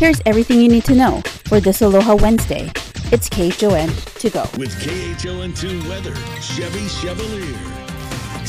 Here's everything you need to know for this Aloha Wednesday. It's KHON to go. With KHON2 weather, Chevy Chevalier.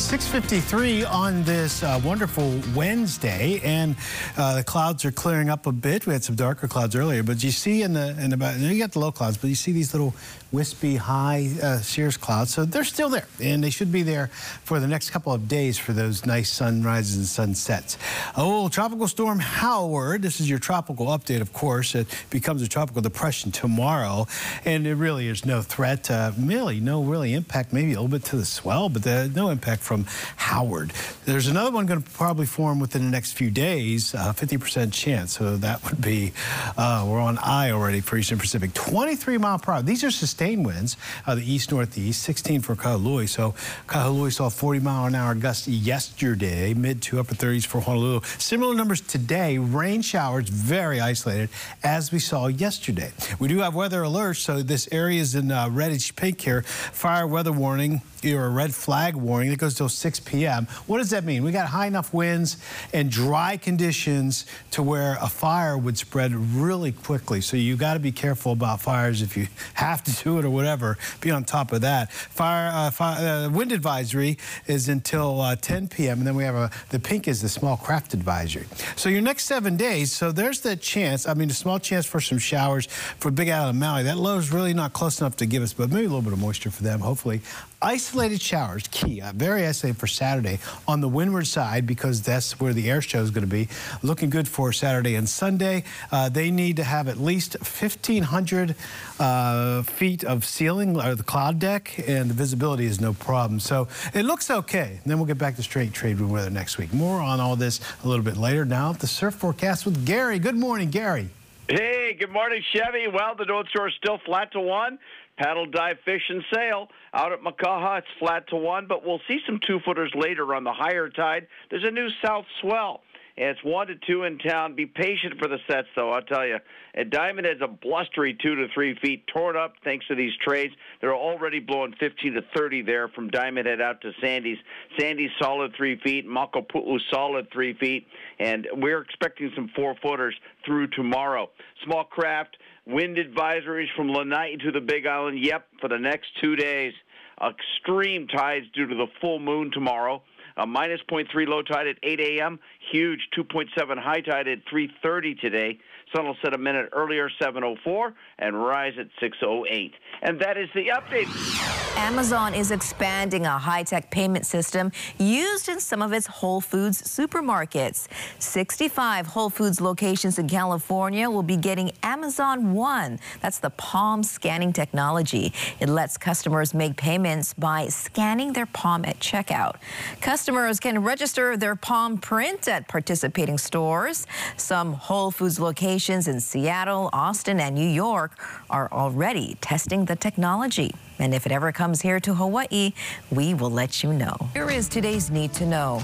653 on this uh, wonderful Wednesday, and uh, the clouds are clearing up a bit. We had some darker clouds earlier, but you see in the in the you got the low clouds, but you see these little wispy high uh, cirrus clouds. So they're still there, and they should be there for the next couple of days for those nice sunrises and sunsets. Oh, tropical storm Howard. This is your tropical update, of course. It becomes a tropical depression tomorrow, and it really is no threat. Uh, really, no really impact. Maybe a little bit to the swell, but the, no impact from Howard. There's another one going to probably form within the next few days, 50% chance. So that would be, uh, we're on I already for Eastern Pacific. 23 mile per hour. These are sustained winds, uh, the east northeast, 16 for Kahului. So Kahului saw 40 mile an hour gusts yesterday, mid to upper 30s for Honolulu. Similar numbers today, rain showers, very isolated, as we saw yesterday. We do have weather alerts, so this area is in uh, reddish pink here. Fire weather warning or a red flag warning that goes till 6 p.m. What does that mean? We got high enough winds and dry conditions to where a fire would spread really quickly. So you got to be careful about fires if you have to do it or whatever. Be on top of that. Fire, uh, fire uh, wind advisory is until uh, 10 p.m. and then we have a the pink is the small craft advisory. So your next seven days. So there's the chance. I mean, a small chance for some showers for Big Island Maui. That low is really not close enough to give us, but maybe a little bit of moisture for them. Hopefully, Isolated showers, key, uh, very isolated for Saturday on the windward side because that's where the air show is going to be. Looking good for Saturday and Sunday. Uh, they need to have at least 1,500 uh, feet of ceiling or the cloud deck, and the visibility is no problem. So it looks okay. And then we'll get back to straight trade wind weather next week. More on all this a little bit later. Now, the surf forecast with Gary. Good morning, Gary. Hey, good morning, Chevy. Well, the North Shore is still flat to one paddle, dive, fish, and sail. Out at Makaha, it's flat to one, but we'll see some two footers later on the higher tide. There's a new south swell. And it's one to two in town. Be patient for the sets, though. I'll tell you. And Diamond Head's a blustery two to three feet, torn up thanks to these trades. They're already blowing 15 to 30 there from Diamond Head out to Sandy's. Sandy's solid three feet. Makapu'u solid three feet. And we're expecting some four footers through tomorrow. Small craft Wind advisories from Lanai to the Big Island. Yep, for the next two days. Extreme tides due to the full moon tomorrow. A minus 0.3 low tide at 8 a.m. Huge 2.7 high tide at 3:30 today. Sun will set a minute earlier, 7:04, and rise at 6:08. And that is the update. Amazon is expanding a high-tech payment system used in some of its Whole Foods supermarkets. 65 Whole Foods locations in California will be getting Amazon One. That's the palm scanning technology. It lets customers make payments by scanning their palm at checkout. Customers can register their palm print at participating stores. Some Whole Foods locations in Seattle, Austin, and New York are already testing the technology. And if it ever comes here to Hawaii, we will let you know. Here is today's Need to Know.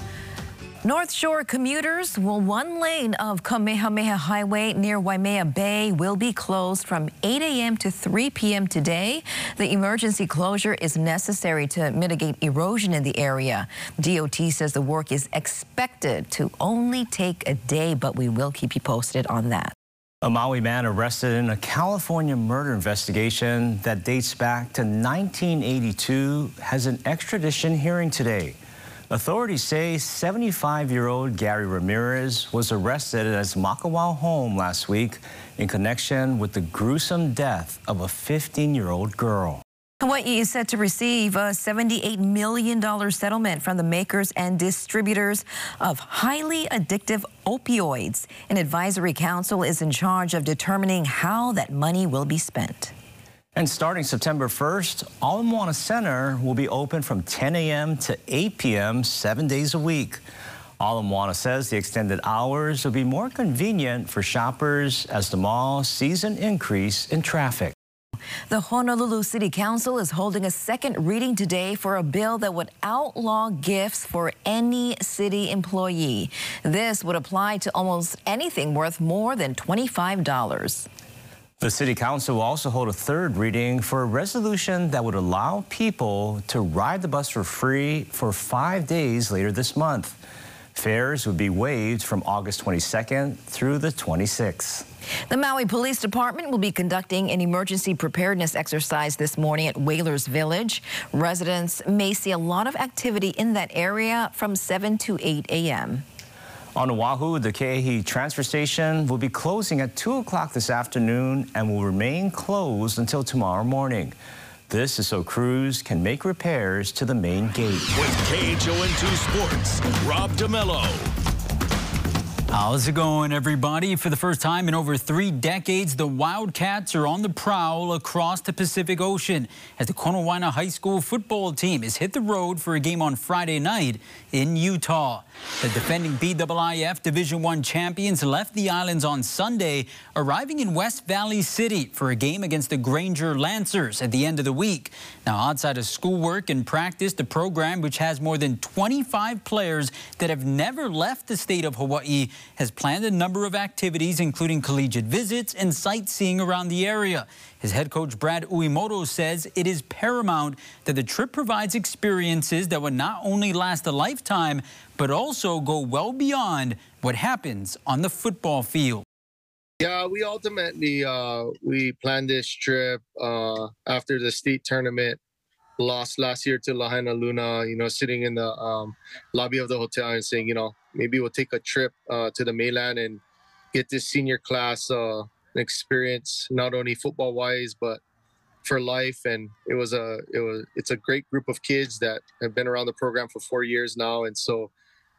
North Shore commuters will one lane of Kamehameha Highway near Waimea Bay will be closed from 8 a.m. to 3 p.m. today. The emergency closure is necessary to mitigate erosion in the area. DOT says the work is expected to only take a day, but we will keep you posted on that. A Maui man arrested in a California murder investigation that dates back to 1982 has an extradition hearing today. Authorities say 75-year-old Gary Ramirez was arrested at his Makawao home last week in connection with the gruesome death of a 15-year-old girl. Hawaii is set to receive a $78 million settlement from the makers and distributors of highly addictive opioids. An advisory council is in charge of determining how that money will be spent. And starting September 1st, Ala Moana Center will be open from 10 a.m. to 8 p.m. seven days a week. Ala Moana says the extended hours will be more convenient for shoppers as the mall sees an increase in traffic. The Honolulu City Council is holding a second reading today for a bill that would outlaw gifts for any city employee. This would apply to almost anything worth more than $25. The City Council will also hold a third reading for a resolution that would allow people to ride the bus for free for five days later this month. Fares would be waived from August 22nd through the 26th. The Maui Police Department will be conducting an emergency preparedness exercise this morning at Whalers Village. Residents may see a lot of activity in that area from 7 to 8 a.m. On Oahu, the Ke'ehi transfer station will be closing at 2 o'clock this afternoon and will remain closed until tomorrow morning. This is so crews can make repairs to the main gate. With KHON2 Sports, Rob DeMello. How's it going, everybody? For the first time in over three decades, the Wildcats are on the prowl across the Pacific Ocean as the Konawaena High School football team has hit the road for a game on Friday night in Utah. The defending BIIF Division I champions left the islands on Sunday, arriving in West Valley City for a game against the Granger Lancers at the end of the week. Now, outside of schoolwork and practice, the program, which has more than 25 players that have never left the state of Hawaii, has planned a number of activities, including collegiate visits and sightseeing around the area. His head coach, Brad Uemoto, says it is paramount that the trip provides experiences that would not only last a lifetime, but also go well beyond what happens on the football field. Yeah, we ultimately uh, we planned this trip uh, after the state tournament lost last year to Lahainaluna. You know, sitting in the um, lobby of the hotel and saying, you know, maybe we'll take a trip uh, to the mainland and get this senior class uh, experience, not only football wise, but for life. And it was a it was it's a great group of kids that have been around the program for four years now, and so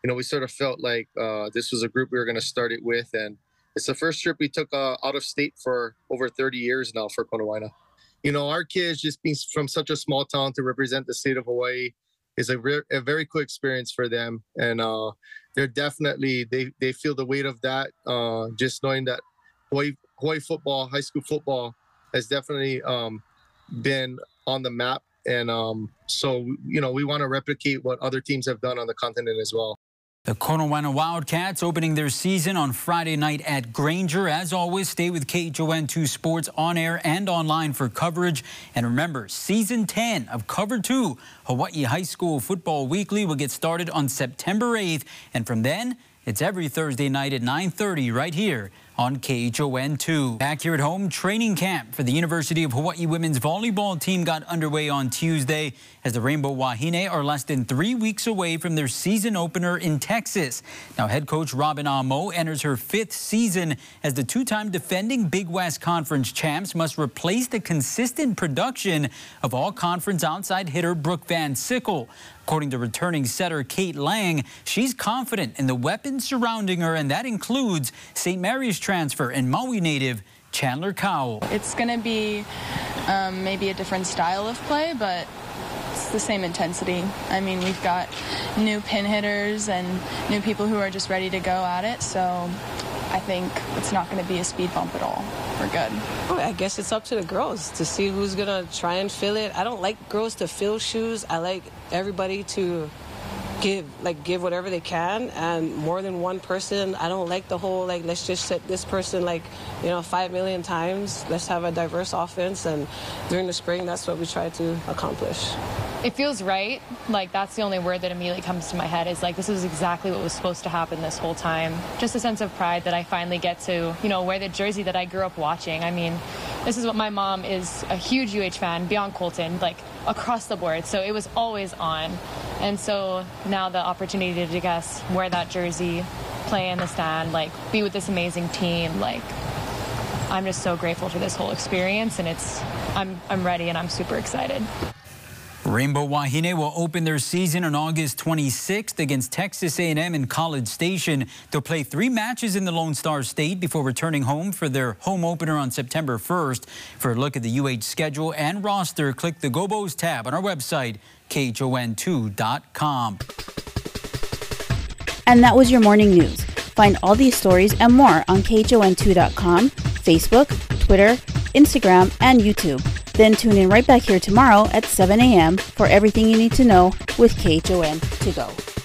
you know we sort of felt like uh, this was a group we were going to start it with, and it's the first trip we took uh, out of state for over 30 years now for Konawaena. You know, our kids just being from such a small town to represent the state of Hawaii is a, re- a very cool experience for them, and uh, they're definitely they they feel the weight of that. Uh, just knowing that Hawaii, Hawaii football, high school football, has definitely um, been on the map, and um, so you know we want to replicate what other teams have done on the continent as well. The Konawaena Wildcats opening their season on Friday night at Granger. As always, stay with KHON2 Sports on air and online for coverage. And remember, season 10 of Cover 2, Hawaii High School Football Weekly, will get started on September 8th. And from then, it's every Thursday night at 9.30 right here on KHON2. Back here at home, training camp for the University of Hawaii women's volleyball team got underway on Tuesday as the Rainbow Wahine are less than three weeks away from their season opener in Texas. Now, head coach Robin Amo enters her fifth season as the two-time defending Big West Conference champs must replace the consistent production of all-conference outside hitter Brooke Van Sickle. According to returning setter Kate Lang, she's confident in the weapons surrounding her, and that includes St. Mary's transfer and Maui native Chandler Cowell. It's going to be um, maybe a different style of play, but it's the same intensity. I mean, we've got new pin hitters and new people who are just ready to go at it, so I think it's not going to be a speed bump at all. We're good. Oh, I guess it's up to the girls to see who's going to try and fill it. I don't like girls to fill shoes. I like everybody to give like give whatever they can and more than one person i don't like the whole like let's just set this person like you know five million times let's have a diverse offense and during the spring that's what we try to accomplish it feels right. Like that's the only word that immediately comes to my head is like this is exactly what was supposed to happen this whole time. Just a sense of pride that I finally get to, you know, wear the jersey that I grew up watching. I mean, this is what my mom is a huge UH fan beyond Colton, like across the board. So it was always on. And so now the opportunity to guess wear that jersey, play in the stand, like be with this amazing team, like I'm just so grateful for this whole experience and it's I'm I'm ready and I'm super excited. Rainbow Wahine will open their season on August 26th against Texas A&M in College Station. They'll play three matches in the Lone Star State before returning home for their home opener on September 1st. For a look at the UH schedule and roster, click the Gobos tab on our website, KHON2.com. And that was your morning news. Find all these stories and more on KHON2.com, Facebook, Twitter, Instagram, and YouTube. Then tune in right back here tomorrow at 7 a.m. for everything you need to know with KHON to go.